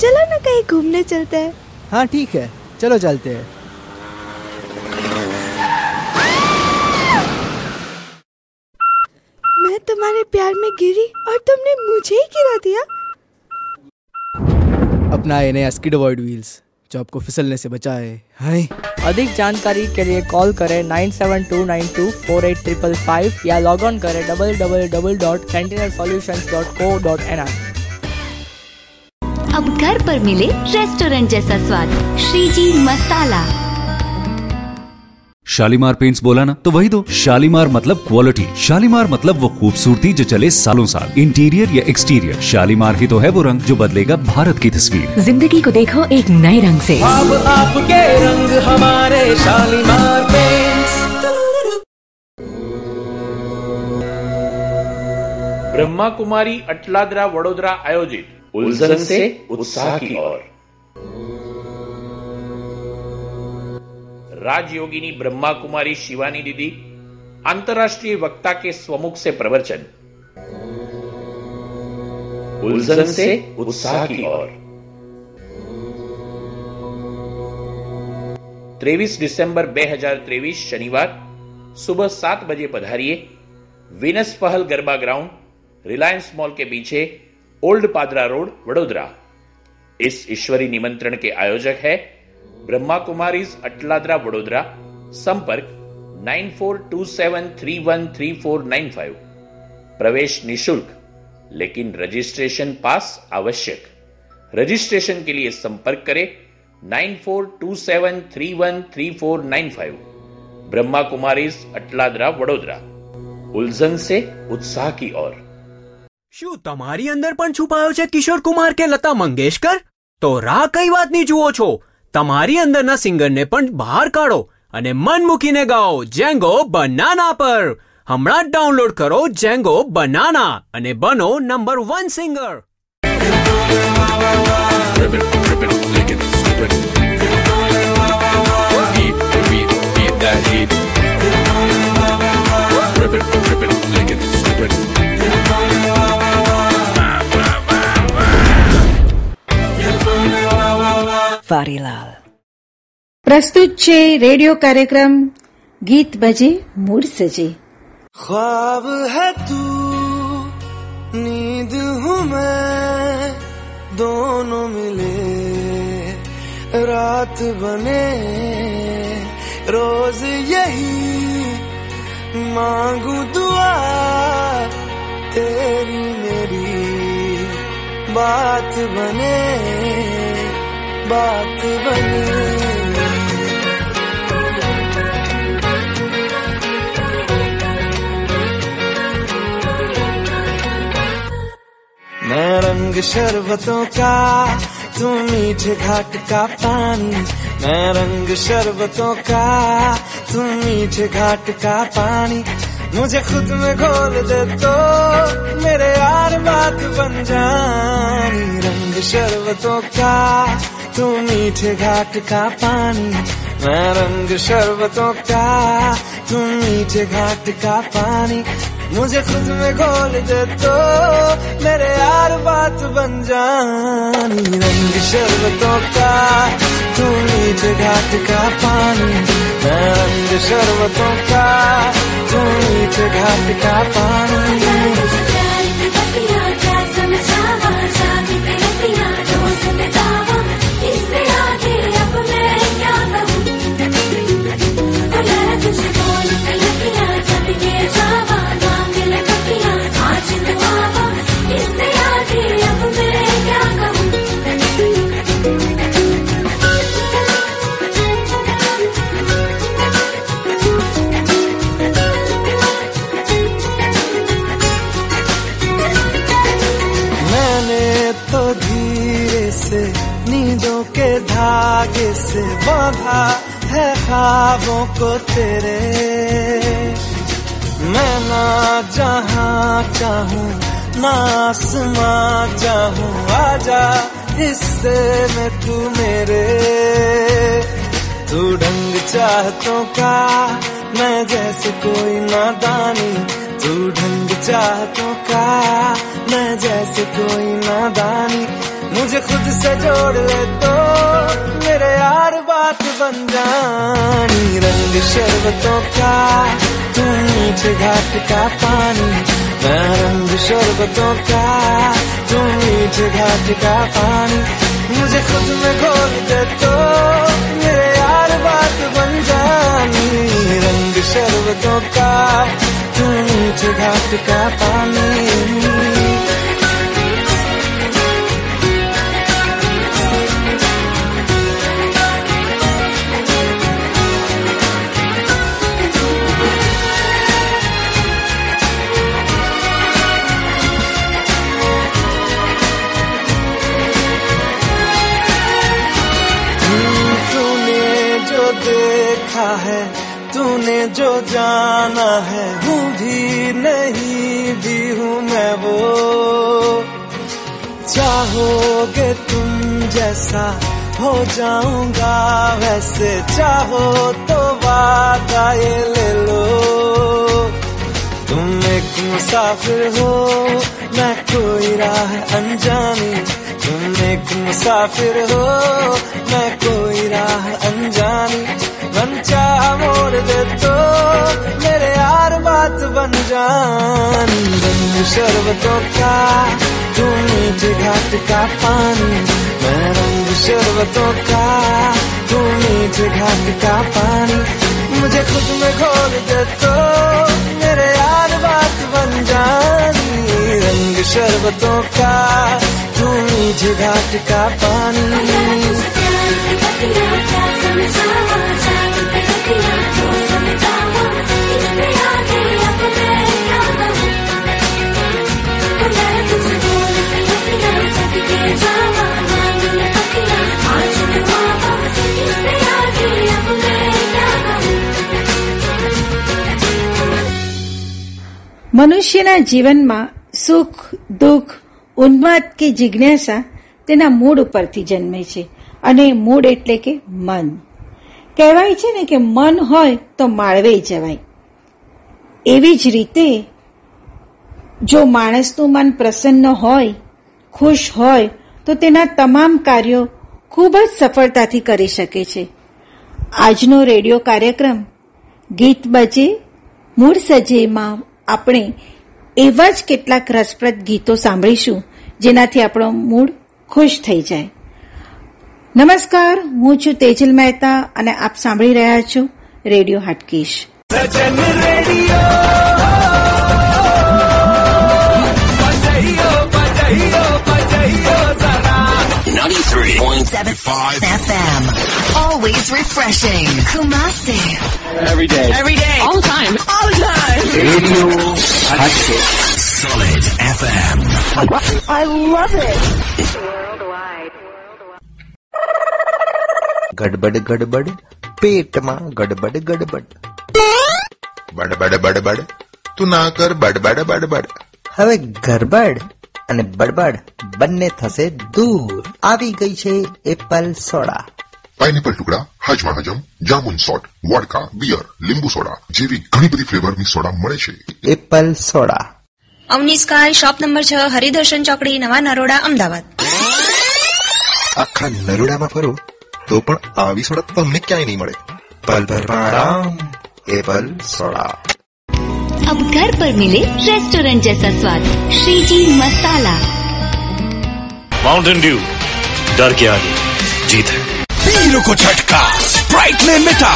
चलो ना कहीं घूमने चलते हैं। हाँ ठीक है। चलो चलते हैं। मैं तुम्हारे प्यार में गिरी और तुमने मुझे ही गिरा दिया। अपना ये नया स्किड अवॉइड व्हील्स जो आपको फिसलने से बचाए। हाय। अधिक जानकारी के लिए कॉल करें nine seven two nine two four eight triple five या लॉग ऑन करें double double double dot sentinel solutions dot co dot in अब घर पर मिले रेस्टोरेंट जैसा स्वाद। श्रीजी मसाला। शालीमार पेंट्स बोला ना तो वही दो। शालीमार मतलब क्वालिटी शालीमार मतलब वो खूबसूरती जो चले सालों साल। इंटीरियर या एक्सटीरियर शालीमार ही तो है वो रंग जो बदलेगा भारत की तस्वीर। ज़िंदगी को देखो एक नए रंग से। अब आपके रंग हमारे शालीमार पेंट्स ब्रह्मा कुमारी अटलादरा वडोदरा आयोजित उलझन से उत्साह की ओर। राजयोगिनी ब्रह्मा कुमारी शिवानी दीदी अंतर्राष्ट्रीय वक्ता के स्वमुख से प्रवचन। उलझन से उत्साह की ओर। 23 दिसंबर 2023 शनिवार सुबह सात बजे पधारिए। विनस पहल गरबा ग्राउंड रिलायंस मॉल के पीछे ओल्ड पादरा रोड, वडोदरा। इस ईश्वरी निमंत्रण के आयोजक है ब्रह्मा कुमारीज अटलादरा, वडोदरा। संपर्क 9427313495 प्रवेश निशुल्क, लेकिन रजिस्ट्रेशन पास आवश्यक। रजिस्ट्रेशन के लिए संपर्क करें 9427313495 ब्रह्मा कुमारीज अटलादरा, वडोदरा। उलझन से उत्साह की ओर। શું તમારી અંદર પણ છુપાયો છે કિશોર કુમાર કે લતા મંગેશકર તો રાહ કઈ વાતની જુઓ છો તમારી અંદરના સિંગરને પણ બહાર કાઢો અને મન મૂકીને ગાઓ જેંગો બનાના પર હમણાં ડાઉનલોડ કરો જેંગો બનાના અને બનો નંબર વન સિંગર वारीलाल प्रस्तुत छे रेडियो कार्यक्रम गीत बजे मूड सजे। ख्वाब है तू नींद हूँ मैं दोनों मिले। रात बने रोज यही मांगू दुआ तेरी मेरी। बात बने बात बने। मैं रंग शरबतों का, तू मीठे घाट का पानी। मैं रंग शरबतों का, तू मीठे घाट का पानी। मुझे खुद में घोल दे तो मेरे यार बात बन जानी। रंग शरबतों का तू मीठे घाट का पानी मैं रंग शरबतों का तू मीठे घाट का पानी मुझे खुद में घोल दे तो मेरे यार बात बन जानी रंग शरबतों का तू मीठे घाट का पानी मैं रंग शरबतों का तू मीठे घाट का पानी धागे से बांधा है ख्वाबों को तेरे। मैं ना जहाँ चाहूँ, ना आसमां चाहूँ, आजा हिस्से में तू मेरे। तू ढंग चाहतों का, मैं जैसे कोई नादानी। तू ढंग चाहतों का, मैं जैसे कोई नादानी। मुझे खुद से जोड़ ले तो मेरे यार बात बन जानी। रंग शरबतों का तू मीठे घाट का पानी। मैं रंग शरबतों का तू मीठे घाट का पानी। मुझे खुद में घोल दे तो मेरे यार बात बन जानी। रंग शरबतों का तू मीठे घाट का पानी। है, तूने जो जाना है, हूँ भी नहीं, भी हूँ मैं वो। चाहोगे तुम जैसा, हो जाऊँगा वैसे। चाहो तो वादा ये ले लो। तुम एक मुसाफिर हो मैं कोई राह अनजानी। तुम एक मुसाफिर हो मैं कोई राह अनजानी। मन चाह मोड़ दे तो मेरे यार बात बन जानी। शरबतों का तू मीठे घाट का पानी। मैं रंग शरबतों का तू मीठे घाट का पानी। मुझे खुद में घोल दे तो मेरे यार बात बन जानी। रंग शरबतों का तू मीठे घाट का पानी। મનુષ્યના જીવનમાં સુખ, દુઃખ, ઉન્માદ કે જિજ્ઞાસા તેના મૂડ ઉપરથી જન્મે છે. અને મૂડ એટલે કે મન. કહેવાય છે ને કે મન હોય તો માળવે જવાય. એવી જ રીતે જો માણસનું મન પ્રસન્ન હોય, ખુશ હોય, તો તેના તમામ કાર્યો ખૂબ જ સફળતાથી કરી શકે છે. આજનો રેડિયો કાર્યક્રમ ગીત બજે, મૂળ સજેમાં આપણે એવા જ કેટલાક રસપ્રદ ગીતો સાંભળીશું, જેનાથી આપણો મૂડ ખુશ થઈ જાય. નમસ્કાર હું છું તેજલ મહેતા અને આપ સાંભળી રહ્યા છો radio Hatkesh FM. Always refreshing. Kumasi. Every day. Every day. All the time. All the time. Radio Solid FM. I love it. ગડબડ ગડબડ પેટમાં ગડબડ ગડબડ. બડબડ બડબડ. તું ના કર બડબડ બડબડ. હવે ગડબડ અને બડબડ બંને થશે દૂર. આવી ગઈ છે એપલ સોડા. પાઇનેપલ ટુકડા હાજમા હજમ જામુન સોટ વોડકા બિયર લીંબુ સોડા જેવી ઘણી બધી ફ્લેવરની સોડા મળે છે. Apple soda. Avani sky shop number છ હરિદર્શન ચોકડી નવા નરોડા અમદાવાદ. આખા નરોડામાં ફરો. તો પણ આવી સોડા તમને ક્યાંય નહીં મળે પલ ભર આરામ એપલ સોડા अब घर पर मिले रेस्टोरेंट जैसा स्वाद श्रीजी मसाला माउंटेन ड्यू डर के आगे जीत है पीलो को झटका स्प्राइट ने मिटा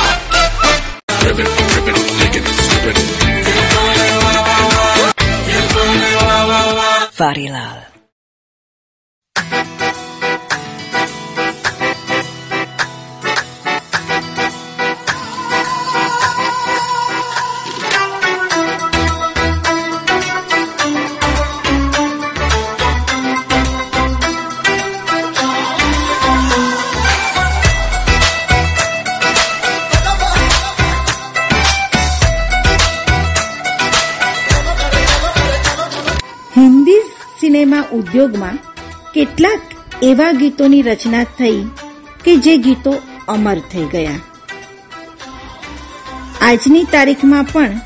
Varialal. સિનેમા ઉદ્યોગમાં કેટલાક એવા ગીતોની રચના થઈ કે જે ગીતો અમર થઈ ગયા. આજની તારીખમાં પણ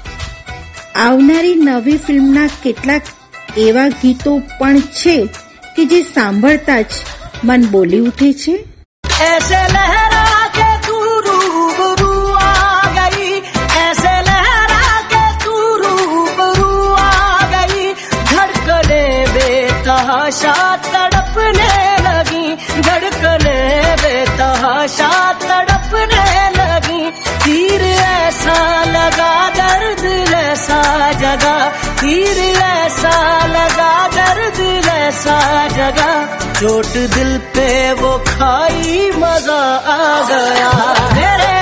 આવનારી નવી ફિલ્મના કેટલાક એવા ગીતો પણ છે કે જે સાંભળતા જ મન બોલી ઉઠે છે. એસે લહેરા बेतहाशा तड़पने लगी, धड़कने बेतहाशा तड़पने लगी। तीर ऐसा लगा, दर्द ऐसा जगा। तीर ऐसा लगा, दर्द ऐसा जगा। चोट दिल पे वो खाई, मज़ा आ गया। मेरे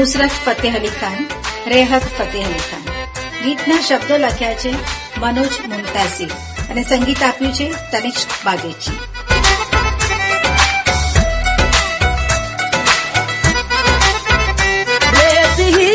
નુસરત ફતેહ અલી ખાન રેહક ફતેહ અલી ખાન. ગીતના શબ્દો લખ્યા છે મનોજ મુમતાઝી અને સંગીત આપ્યું છે તનિષ્ક બાગેચી. ही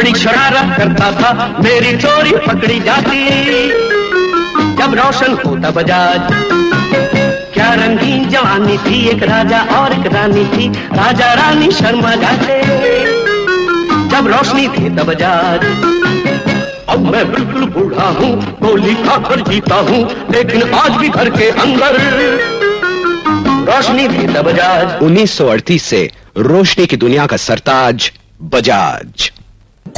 बड़ी शरारत करता था, मेरी चोरी पकड़ी जाती। जब रोशन होता बजाज, क्या रंगीन जवानी थी, एक राजा और एक रानी थी, राजा रानी शर्मा जाते। जब रोशनी थी तब बजाज, अब मैं बिल्कुल बूढ़ा हूँ, गोली खाकर जीता हूँ, लेकिन आज भी घर के अंदर। रोशनी थी तब बजाज। 1938 से रोशनी की दुनिया का सरताज बजाज।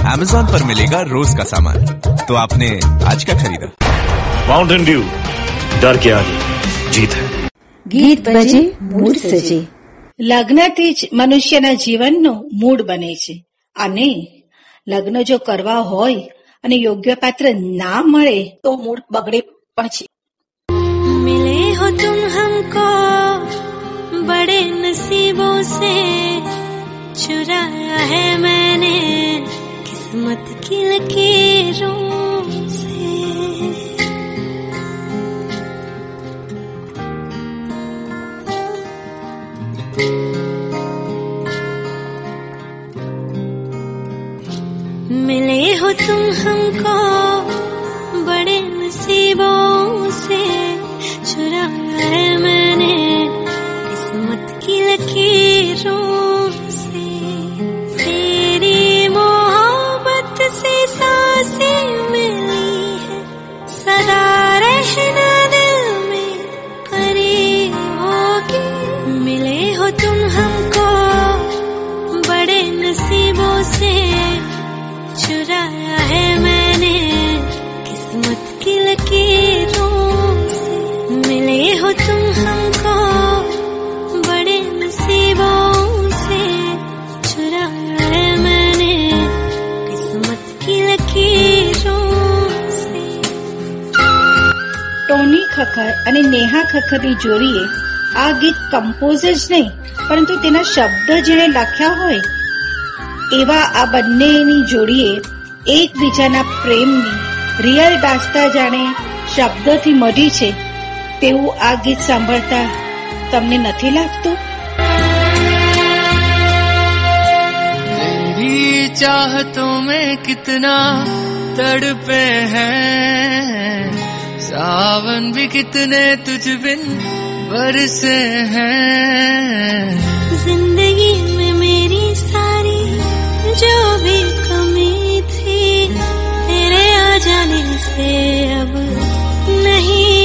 अमेजोन पर मिलेगा रोज का सामान तो आपने आज क्या खरीदा माउंटेन ड्यू डर के आगे जीत है ગીત બજે મૂડ સજે લગ્નથી જ મનુષ્યના જીવનનો મૂડ બને છે અને લગ્ન જો કરવા હોય અને યોગ્ય પાત્ર ના મળે તો મૂડ બગડે પણ છે मिले हो तुम हमको बड़े नसीबों से चुराया है मैंने किस्मत की लकीरों से। मिले हो तुम हमको बड़े नसीबों से। चुराया है मैंने किस्मत की लकीरों Sisa. નેહા ખખરની જોડીએ આ ગીત કમ્પોઝ જ નહીં પરંતુ તેના શબ્દ જેણે લખ્યા હોય એવા આ બંનેની જોડીએ એકબીજાના પ્રેમની રિયલ દાસ્તા જાણે શબ્દથી મઢી છે તેવું આ ગીત સાંભળતા તમને નથી લાગતું तेरी चाहतों में कितना तड़पे हैं सावन भी कितने तुझ बिन बरसे हैं। ज़िंदगी में मेरी सारी जो भी कमी थी, तेरे आ जाने से अब नहीं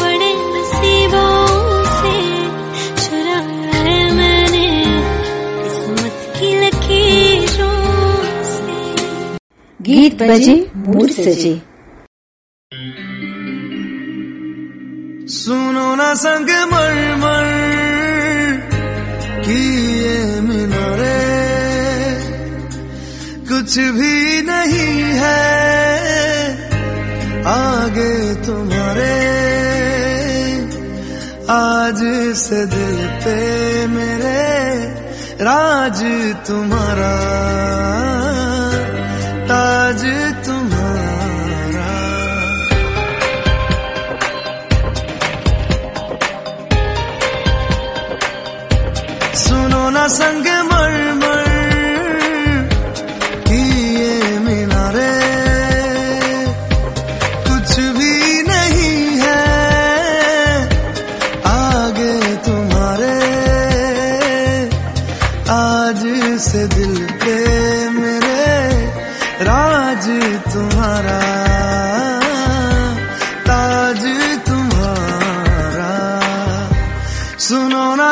बड़े है मैंने की गीत बजे मूड सजे सुनो ना संग मर मर की ये मिनारे। कुछ भी नहीं है आज से दिल पे मेरे राज तुम्हारा ताज तुम्हारा। सुनो ना संग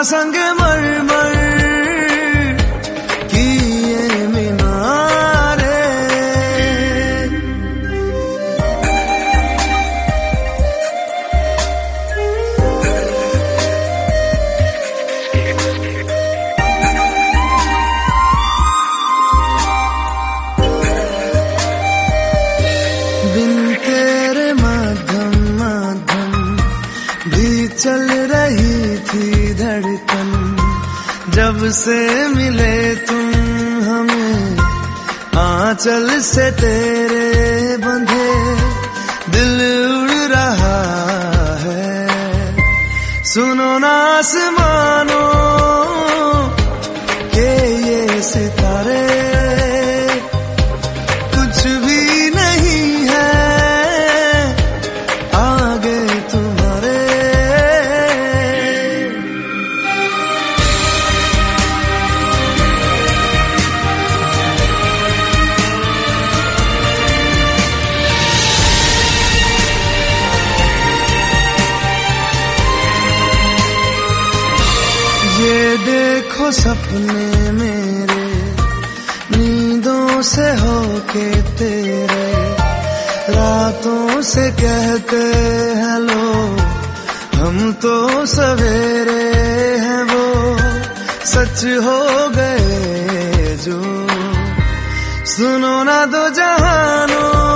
संग से मिले तुम हमें। आंचल से तेरे बंधे दिल उड़ रहा है। सुनो ना आसमान देखो सपने मेरे, नींदों से होके तेरे, रातों से कहते हैं लोग, हम तो सवेरे हैं वो, सच हो गए जो। सुनो ना दो जहानों।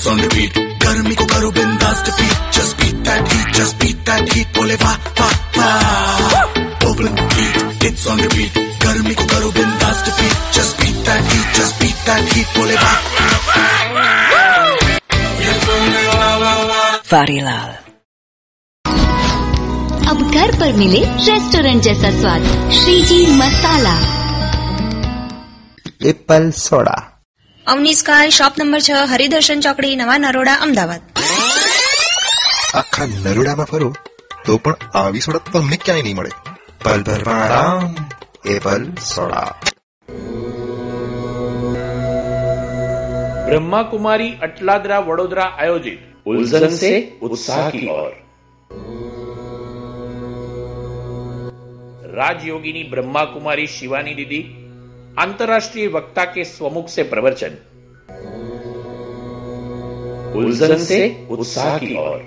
hits on repeat. गर्मी को करो बिंदास defeat just beat that heat just beat that va va वाह वाह वाह open heat hits on repeat गर्मी को करो बिंदास defeat just beat that heat just beat that heat va va Varilal अब घर पर मिले रेस्टोरेंट जैसा स्वाद। श्रीजी मसाला। Apple soda Avani sky shop number છ હરિદર્શન ચોકડી નવા નરોડા અમદાવાદ. આખા નરોડામાં ફરો તો પણ આવી સોડા તમને ક્યાંય નહીં મળે. પલ ભરવાળા એપલ સોડા. બ્રહ્માકુમારી અટલાદરા વડોદરા આયોજિત. ઉલઝન સે ઉત્સાહ કી ઓર. રાજયોગીની બ્રહ્માકુમારી શિવાની દીદી अंतर्राष्ट्रीय वक्ता के स्वमुख से प्रवचन। उलझन से उत्साह की ओर।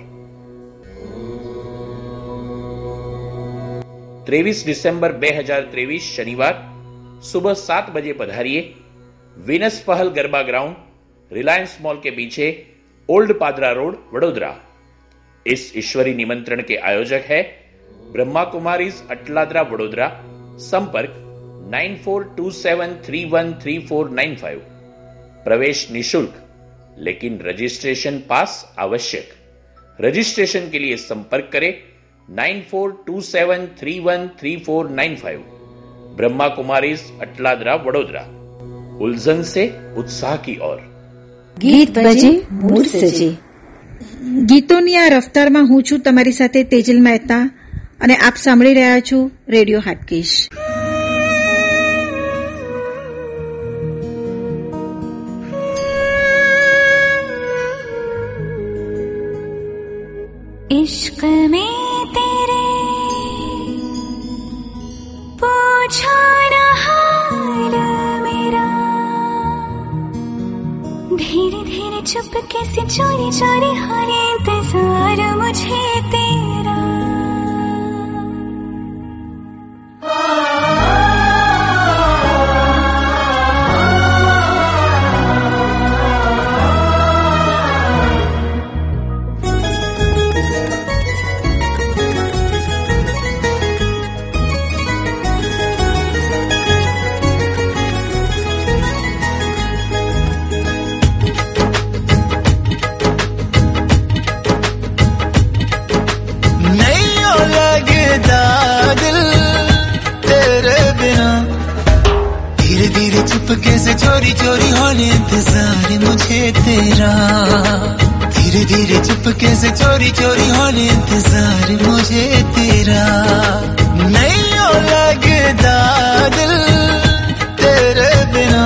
23 दिसंबर 2023 शनिवार, सुबह सात बजे पधारिए। विनस पहल गरबा ग्राउंड, रिलायंस मॉल के पीछे, ओल्ड पादरा रोड, वडोदरा। इस ईश्वरी निमंत्रण के आयोजक है ब्रह्मा कुमारीज अटलादरा, वडोदरा। संपर्क nine four two seven three one three four nine five प्रवेश निशुल्क लेकिन रजिस्ट्रेशन पास आवश्यक रजिस्ट्रेशन के लिए संपर्क करें nine four two seven three one three four nine five Brahma Kumaris Atladara Vadodara उलझन से उत्साह की ओर ગીત બજે મૂડ સજે ગીતોની આ રફતારમાં હું છું તમારી સાથે તેજલ મહેતા અને આપ સાંભળી રહ્યા છો રેડિયો હાટકેશ धीरे धीरे चुपके से चोरी चोरी हर इंतजार मुझे तेरा चोरी चोरी होने इंतज़ार मुझे तेरा। धीरे धीरे चुपके से चोरी चोरी होने इंतज़ार मुझे तेरा। नहीं हो लगता दिल तेरे बिना।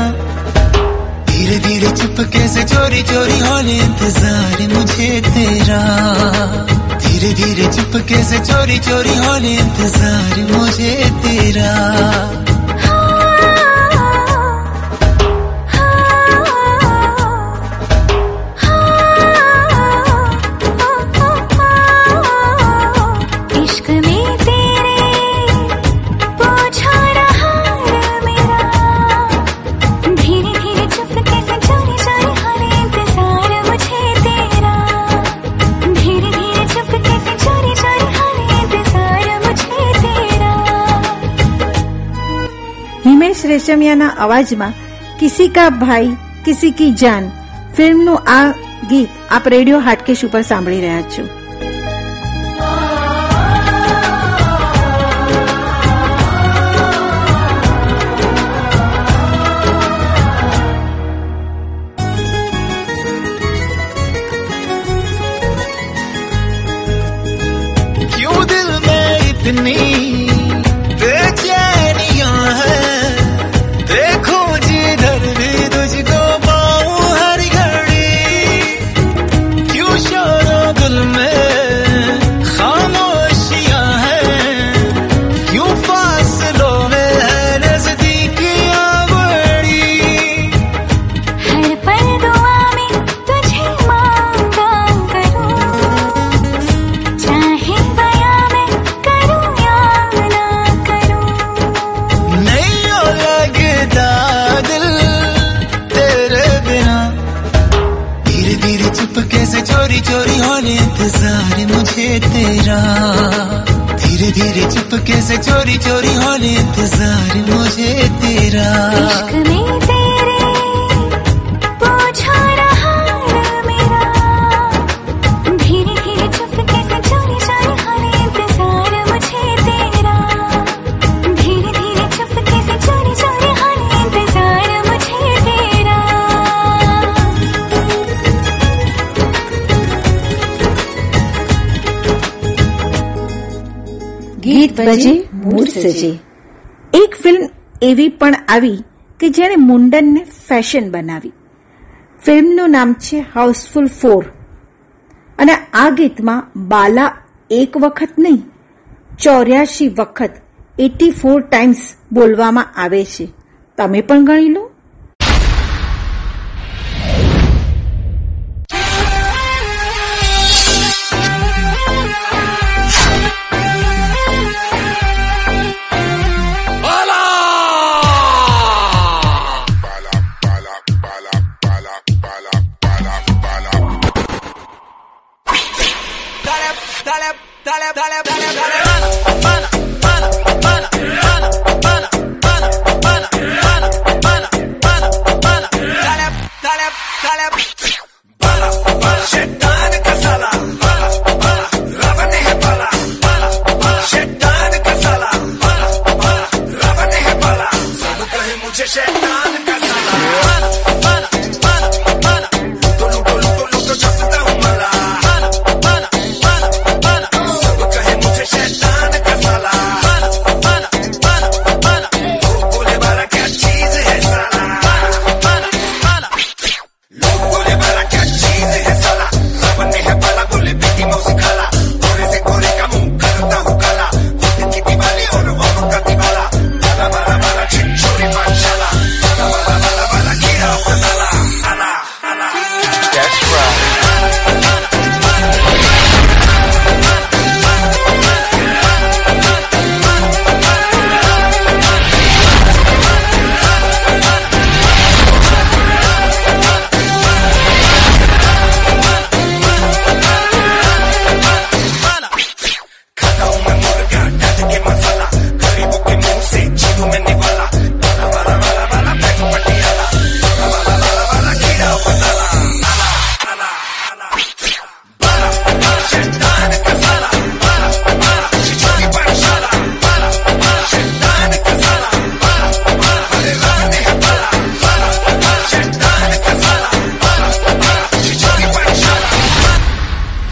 धीरे धीरे चुपके से चोरी चोरी होने इंतज़ार मुझे तेरा। धीरे धीरे चुपके से चोरी चोरी होने इंतज़ार मुझे तेरा। રેશમિયાના અવાજમાં, કિસી કા ભાઈ, કિસી કી જાન. ફિલ્મનું આ ગીત આપ રેડિયો હાટકેશ ઉપર સાંભળી રહ્યા છો. બજે મૂડ સજે એક ફિલ્મ એવી પણ આવી કે જેણે મુંડનને ફેશન બનાવી. ફિલ્મનું નામ છે હાઉસફુલ ફોર અને આ ગીતમાં બાલા એક વખત નહીં ચોર્યાસી વખત એટી ફોર ટાઈમ્સ બોલવામાં આવે છે. તમે પણ ગણી લો.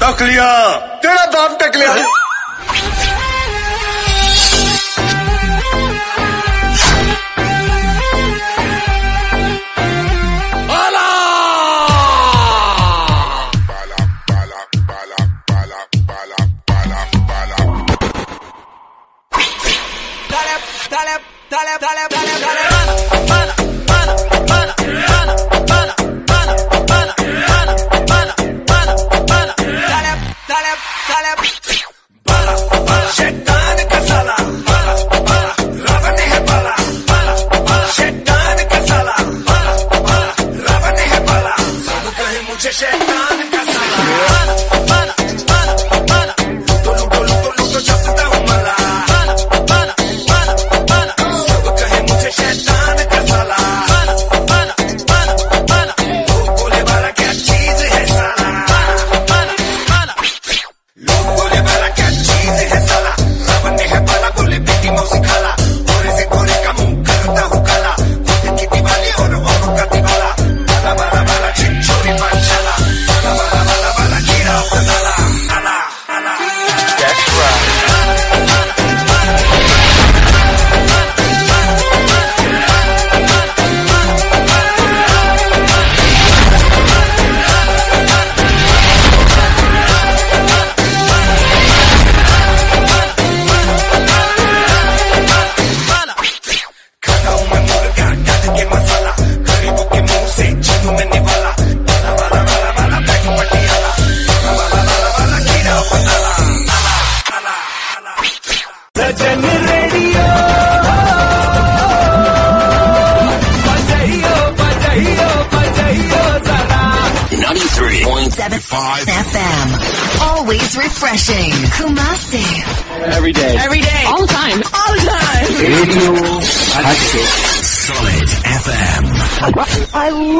टक लिया। तेरा दाम टक लिया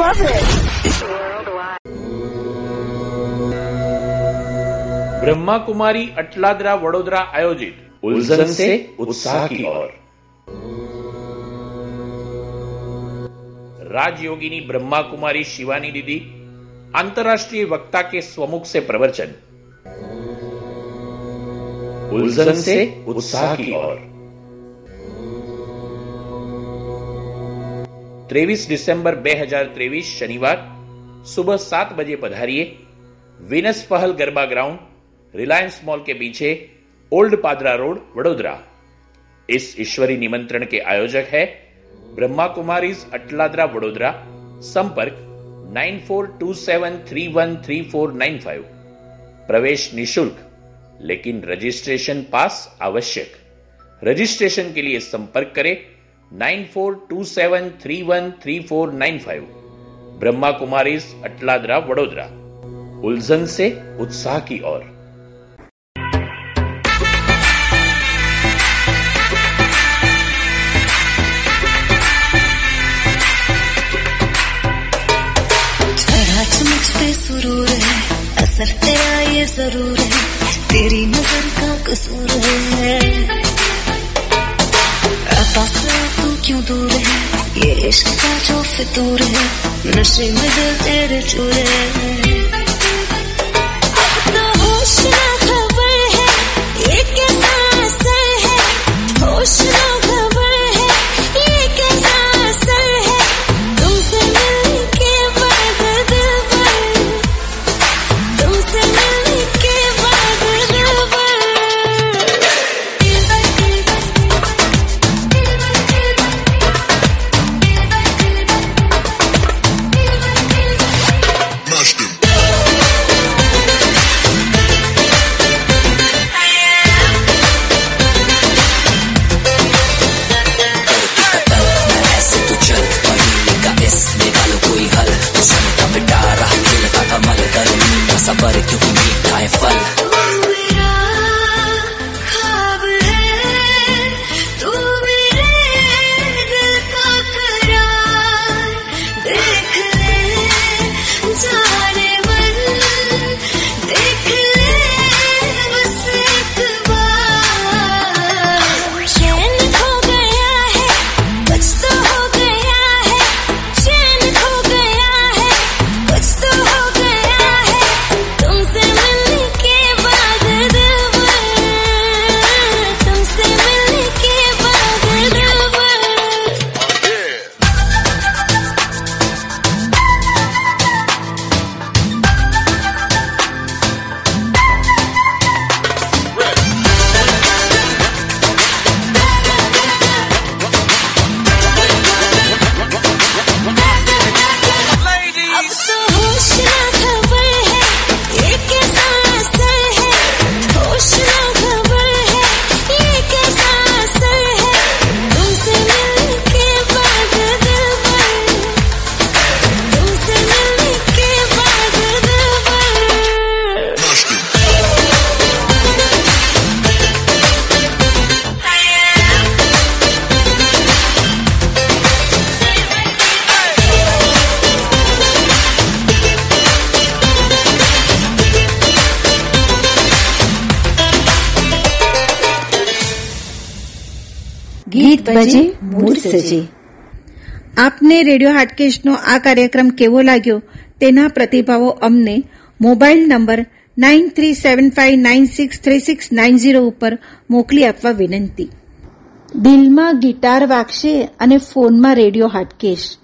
love it. ब्रह्मा कुमारी अटलादरा वडोदरा आयोजित उलझन से उत्साह की ओर राजयोगिनी ब्रह्मा कुमारी शिवानी दीदी अंतर्राष्ट्रीय वक्ता के स्वमुख से प्रवचन उलझन से उत्साह की ओर 23 दिसंबर 2023 शनिवार सुबह सात बजे पधारिए विनस पहल गरबा ग्राउंड रिलायंस मॉल के पीछे ओल्ड पादरा रोड वडोदरा इस ईश्वरी निमंत्रण के आयोजक है ब्रह्मा कुमारीज अटलादरा वडोदरा संपर्क nine four two seven three one three four nine five प्रवेश निशुल्क लेकिन रजिस्ट्रेशन पास आवश्यक रजिस्ट्रेशन के लिए संपर्क करें nine four two seven three one three four nine five Brahma Kumaris Atladara, Vadodara. उलझन से उत्साह की ओर। सुरूर है, असर तेरा ये ज़रूर है, तेरी नज़र का कसूर है। तू क्यों दूर है? ये इश्क का जो फितूर है, नशे में दिल तेरे चूर है। अब तो होश ना खबर है, ये कैसा असर है? होश ना કહેવાજી મૂળ આપને રેડિયો હાટકેશનો આ કાર્યક્રમ કેવો લાગ્યો તેના પ્રતિભાવો અમને mobile number nine three seven five nine six three six nine zero ઉપર મોકલી આપવા વિનંતી. દિલમાં ગિટાર વાગશે અને ફોનમાં રેડિયો હાટકેશ.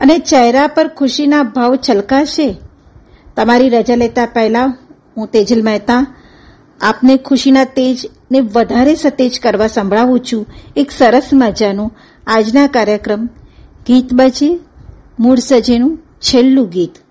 અને ચહેરા પર ખુશીના ભાવ છલકાશે? તમારી રજા લેતા પહેલા હું તેજલ મહેતા આપને ખુશીના તેજ ને વધારે સતેજ કરવા સંભળાવું છું એક સરસ મજાનું આજના કાર્યક્રમ. ગીત બજે, મૂળ સજેનું છેલ્લું ગીત.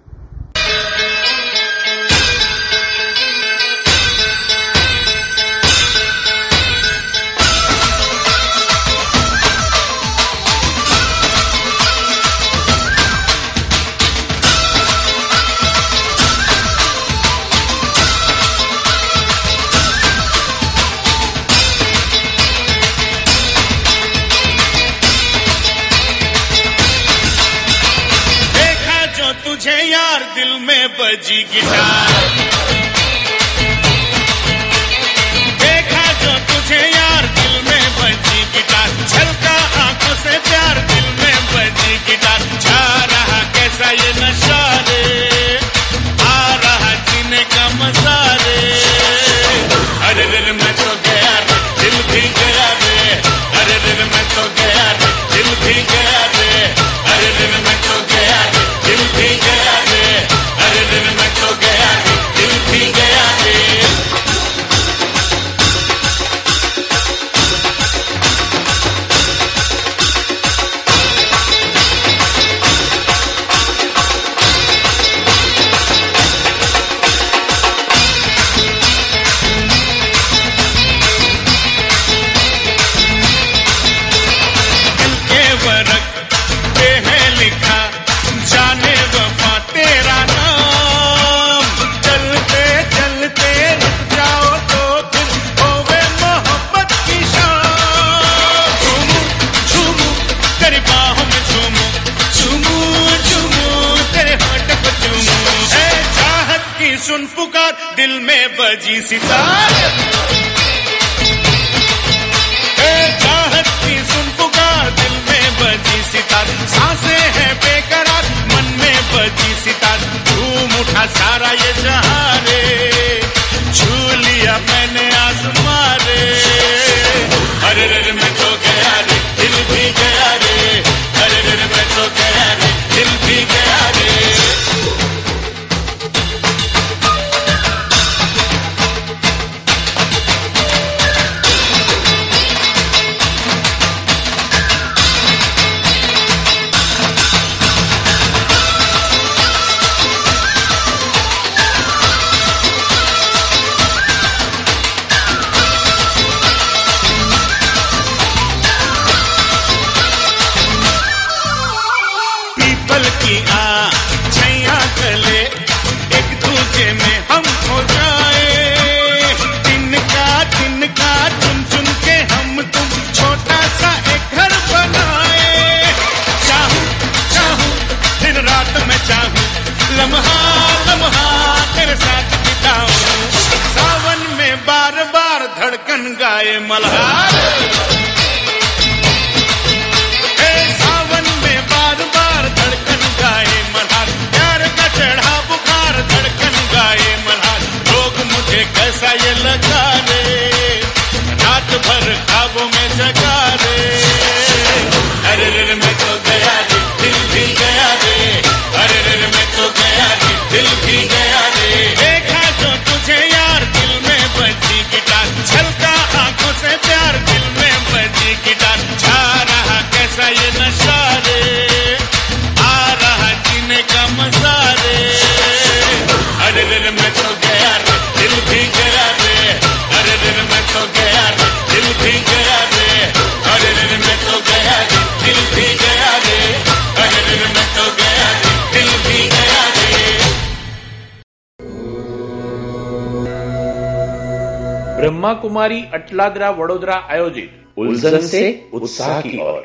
ब्रह्मा कुमारी अटलादरा वडोदरा आयोजित उलझन से उत्साह की ओर।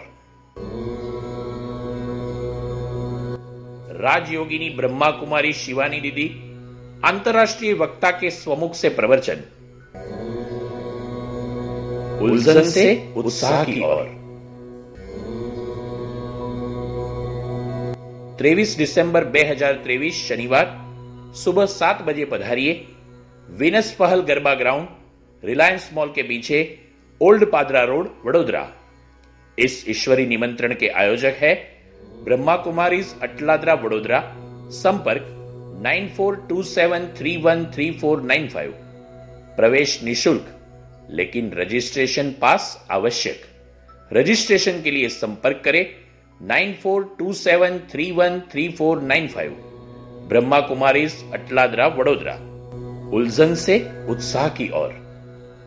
राजयोगिनी ब्रह्मा कुमारी शिवानी दीदी अंतर्राष्ट्रीय वक्ता के स्वमुख से प्रवचन। उलझन से उत्साह की ओर। 23 दिसंबर 2023 शनिवार, सुबह सात बजे पधारिए, विनस पहल गरबा ग्राउंड, रिलायंस मॉल के पीछे, ओल्ड पादरा रोड, वडोदरा। इस ईश्वरी निमंत्रण के आयोजक है ब्रह्मा कुमारीज अटलादरा, वडोदरा। संपर्क nine four two seven three one three four nine five प्रवेश निशुल्क लेकिन रजिस्ट्रेशन पास आवश्यक रजिस्ट्रेशन के लिए संपर्क करें nine four two seven three one three four nine five Brahma Kumari Atladara Vadodara उलझन से उत्साह की ओर